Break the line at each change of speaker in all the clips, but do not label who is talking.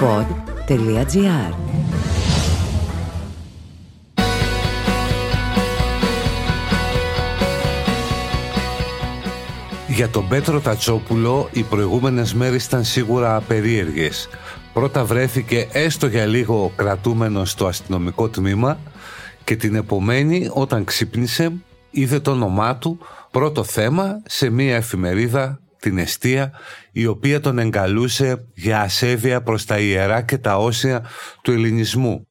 pod.gr
Για τον Πέτρο Τατσόπουλο οι προηγούμενες μέρες ήταν σίγουρα περίεργες. Πρώτα βρέθηκε έστω για λίγο κρατούμενος στο αστυνομικό τμήμα και την επομένη όταν ξύπνησε είδε το όνομά του πρώτο θέμα σε μία εφημερίδα την Εστία η οποία τον εγκαλούσε για ασέβεια προς τα ιερά και τα όσια του ελληνισμού.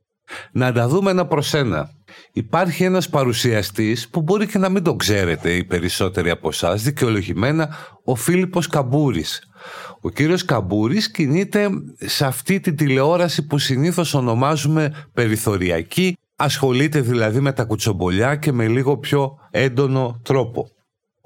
Να τα δούμε ένα προς ένα. Υπάρχει ένας παρουσιαστής που μπορεί και να μην τον ξέρετε οι περισσότεροι από εσάς, δικαιολογημένα ο Φίλιππος Καμπούρης. Ο κύριος Καμπούρης κινείται σε αυτή τη τηλεόραση που συνήθως ονομάζουμε περιθωριακή, ασχολείται δηλαδή με τα κουτσομπολιά και με λίγο πιο έντονο τρόπο.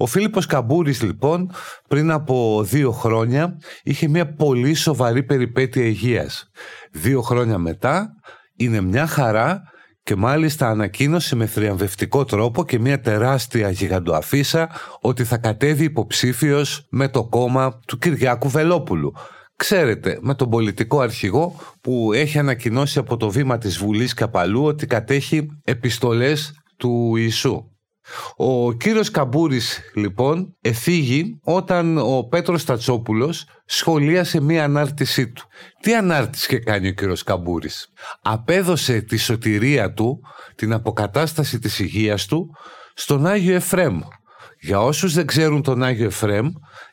Ο Φίλιππος Καμπούρης λοιπόν πριν από δύο χρόνια είχε μια πολύ σοβαρή περιπέτεια υγείας. Δύο χρόνια μετά είναι μια χαρά και μάλιστα ανακοίνωσε με θριαμβευτικό τρόπο και μια τεράστια γιγαντοαφίσα ότι θα κατέβει υποψήφιος με το κόμμα του Κυριάκου Βελόπουλου. Ξέρετε, με τον πολιτικό αρχηγό που έχει ανακοινώσει από το βήμα της Βουλής Καπαλού ότι κατέχει επιστολές του Ιησού. Ο κύριος Καμπούρης λοιπόν εφήγει όταν ο Πέτρος Τατσόπουλος σχολίασε μία ανάρτησή του. Τι ανάρτηση και κάνει ο κύριος Καμπούρης; Απέδωσε τη σωτηρία του, την αποκατάσταση της υγείας του στον Άγιο Εφρέμ. Για όσους δεν ξέρουν τον Άγιο Εφρέμ,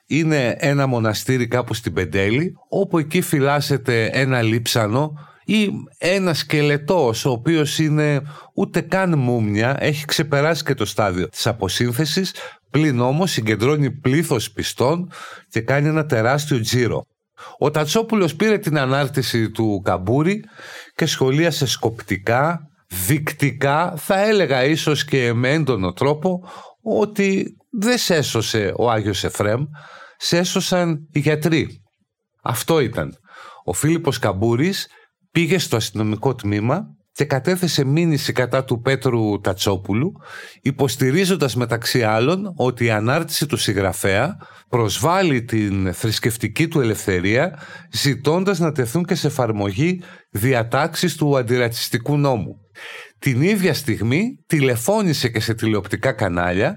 είναι ένα μοναστήρι κάπου στην Πεντέλη, όπου εκεί φυλάσσεται ένα λείψανο ή ένα σκελετός ο οποίος είναι ούτε καν μούμια, έχει ξεπεράσει και το στάδιο της αποσύνθεσης, πλην όμως συγκεντρώνει πλήθος πιστών και κάνει ένα τεράστιο τζίρο. Ο Τατσόπουλος πήρε την ανάρτηση του Καμπούρη και σχολίασε σκοπτικά, δεικτικά, θα έλεγα ίσως και με έντονο τρόπο, ότι δεν σε έσωσε ο Άγιος Εφρέμ, σε έσωσαν οι γιατροί. Αυτό ήταν. Ο Φίλιππος Καμπούρης πήγε στο αστυνομικό τμήμα και κατέθεσε μήνυση κατά του Πέτρου Τατσόπουλου υποστηρίζοντας μεταξύ άλλων ότι η ανάρτηση του συγγραφέα προσβάλλει την θρησκευτική του ελευθερία ζητώντας να τεθούν και σε εφαρμογή διατάξεις του αντιρατσιστικού νόμου. Την ίδια στιγμή τηλεφώνησε και σε τηλεοπτικά κανάλια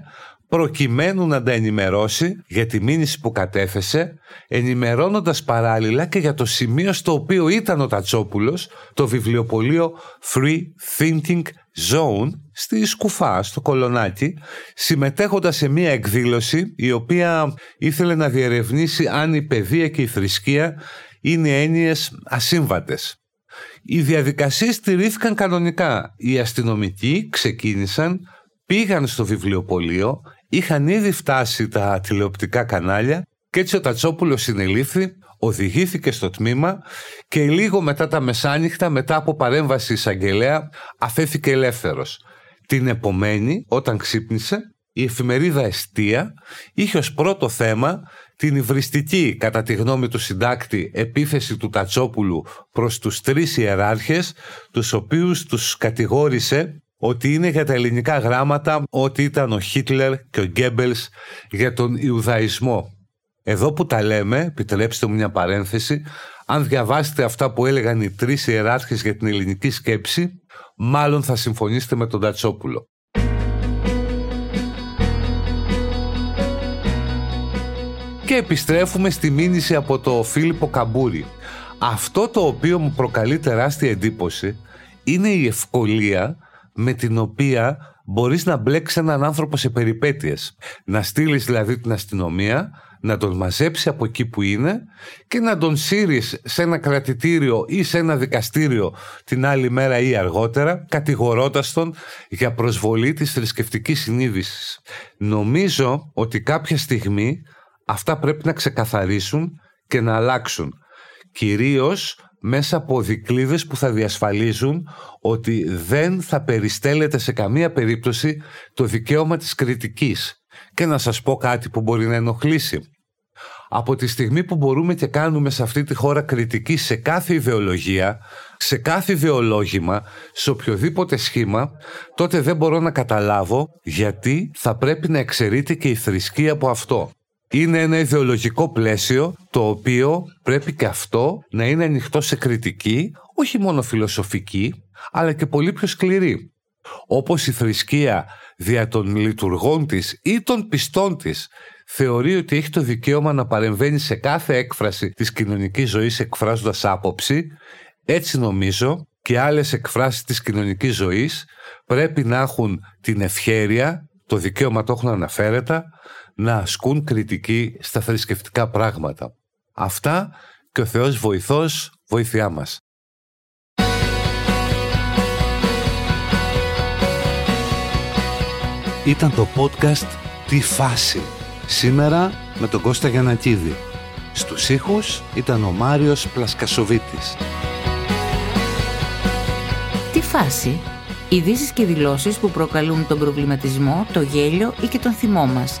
προκειμένου να τα ενημερώσει για τη μήνυση που κατέθεσε, ενημερώνοντας παράλληλα και για το σημείο στο οποίο ήταν ο Τατσόπουλος, το βιβλιοπωλείο Free Thinking Zone στη Σκουφά, στο Κολονάκι, συμμετέχοντας σε μία εκδήλωση η οποία ήθελε να διερευνήσει αν η παιδεία και η θρησκεία είναι έννοιες ασύμβατες. Οι διαδικασίες στηρίθηκαν κανονικά. Οι αστυνομικοί ξεκίνησαν, πήγαν στο βιβλιοπωλείο, είχαν ήδη φτάσει τα τηλεοπτικά κανάλια και έτσι ο Τατσόπουλος συνελήφθη, οδηγήθηκε στο τμήμα και λίγο μετά τα μεσάνυχτα, μετά από παρέμβαση εισαγγελέα, αφέθηκε ελεύθερος. Την επομένη, όταν ξύπνησε, η εφημερίδα Εστία είχε ως πρώτο θέμα την υβριστική, κατά τη γνώμη του συντάκτη, επίθεση του Τατσόπουλου προς τους τρεις ιεράρχες, τους οποίους τους κατηγόρησε ότι είναι για τα ελληνικά γράμματα ότι ήταν ο Χίτλερ και ο Γκέμπελς για τον Ιουδαϊσμό. Εδώ που τα λέμε, επιτρέψτε μου μια παρένθεση, αν διαβάσετε αυτά που έλεγαν οι τρεις ιεράρχες για την ελληνική σκέψη, μάλλον θα συμφωνήσετε με τον Τατσόπουλο. Και επιστρέφουμε στη μήνυση από το Φίλιππο Καμπούρη. Αυτό το οποίο μου προκαλεί τεράστια εντύπωση είναι η ευκολία με την οποία μπορείς να μπλέξεις έναν άνθρωπο σε περιπέτειες. Να στείλεις δηλαδή την αστυνομία, να τον μαζέψει από εκεί που είναι και να τον σύρεις σε ένα κρατητήριο ή σε ένα δικαστήριο την άλλη μέρα ή αργότερα, κατηγορώντας τον για προσβολή της θρησκευτικής συνείδησης. Νομίζω ότι κάποια στιγμή αυτά πρέπει να ξεκαθαρίσουν και να αλλάξουν. Κυρίως μέσα από δικλείδες που θα διασφαλίζουν ότι δεν θα περιστέλλεται σε καμία περίπτωση το δικαίωμα της κριτικής. Και να σας πω κάτι που μπορεί να ενοχλήσει. Από τη στιγμή που μπορούμε και κάνουμε σε αυτή τη χώρα κριτική σε κάθε ιδεολογία, σε κάθε ιδεολόγημα, σε οποιοδήποτε σχήμα, τότε δεν μπορώ να καταλάβω γιατί θα πρέπει να εξαιρείται και η θρησκεία από αυτό. Είναι ένα ιδεολογικό πλαίσιο το οποίο πρέπει και αυτό να είναι ανοιχτό σε κριτική, όχι μόνο φιλοσοφική, αλλά και πολύ πιο σκληρή. Όπως η θρησκεία δια των λειτουργών της ή των πιστών της θεωρεί ότι έχει το δικαίωμα να παρεμβαίνει σε κάθε έκφραση της κοινωνικής ζωής εκφράζοντας άποψη, έτσι νομίζω και άλλες εκφράσεις της κοινωνικής ζωής πρέπει να έχουν την ευχέρεια, το δικαίωμα το έχουν αναφέρετα, να ασκούν κριτική στα θρησκευτικά πράγματα. Αυτά και ο Θεός βοηθός, βοήθειά μας.
Ήταν το podcast «Τι φάση» σήμερα με τον Κώστα Γιανακίδη. Στους ήχους ήταν ο Μάριος Πλασκασοβίτης.
Τι φάση Ειδήσεις και δηλώσεις που προκαλούν τον προβληματισμό, το γέλιο ή και τον θυμό μας.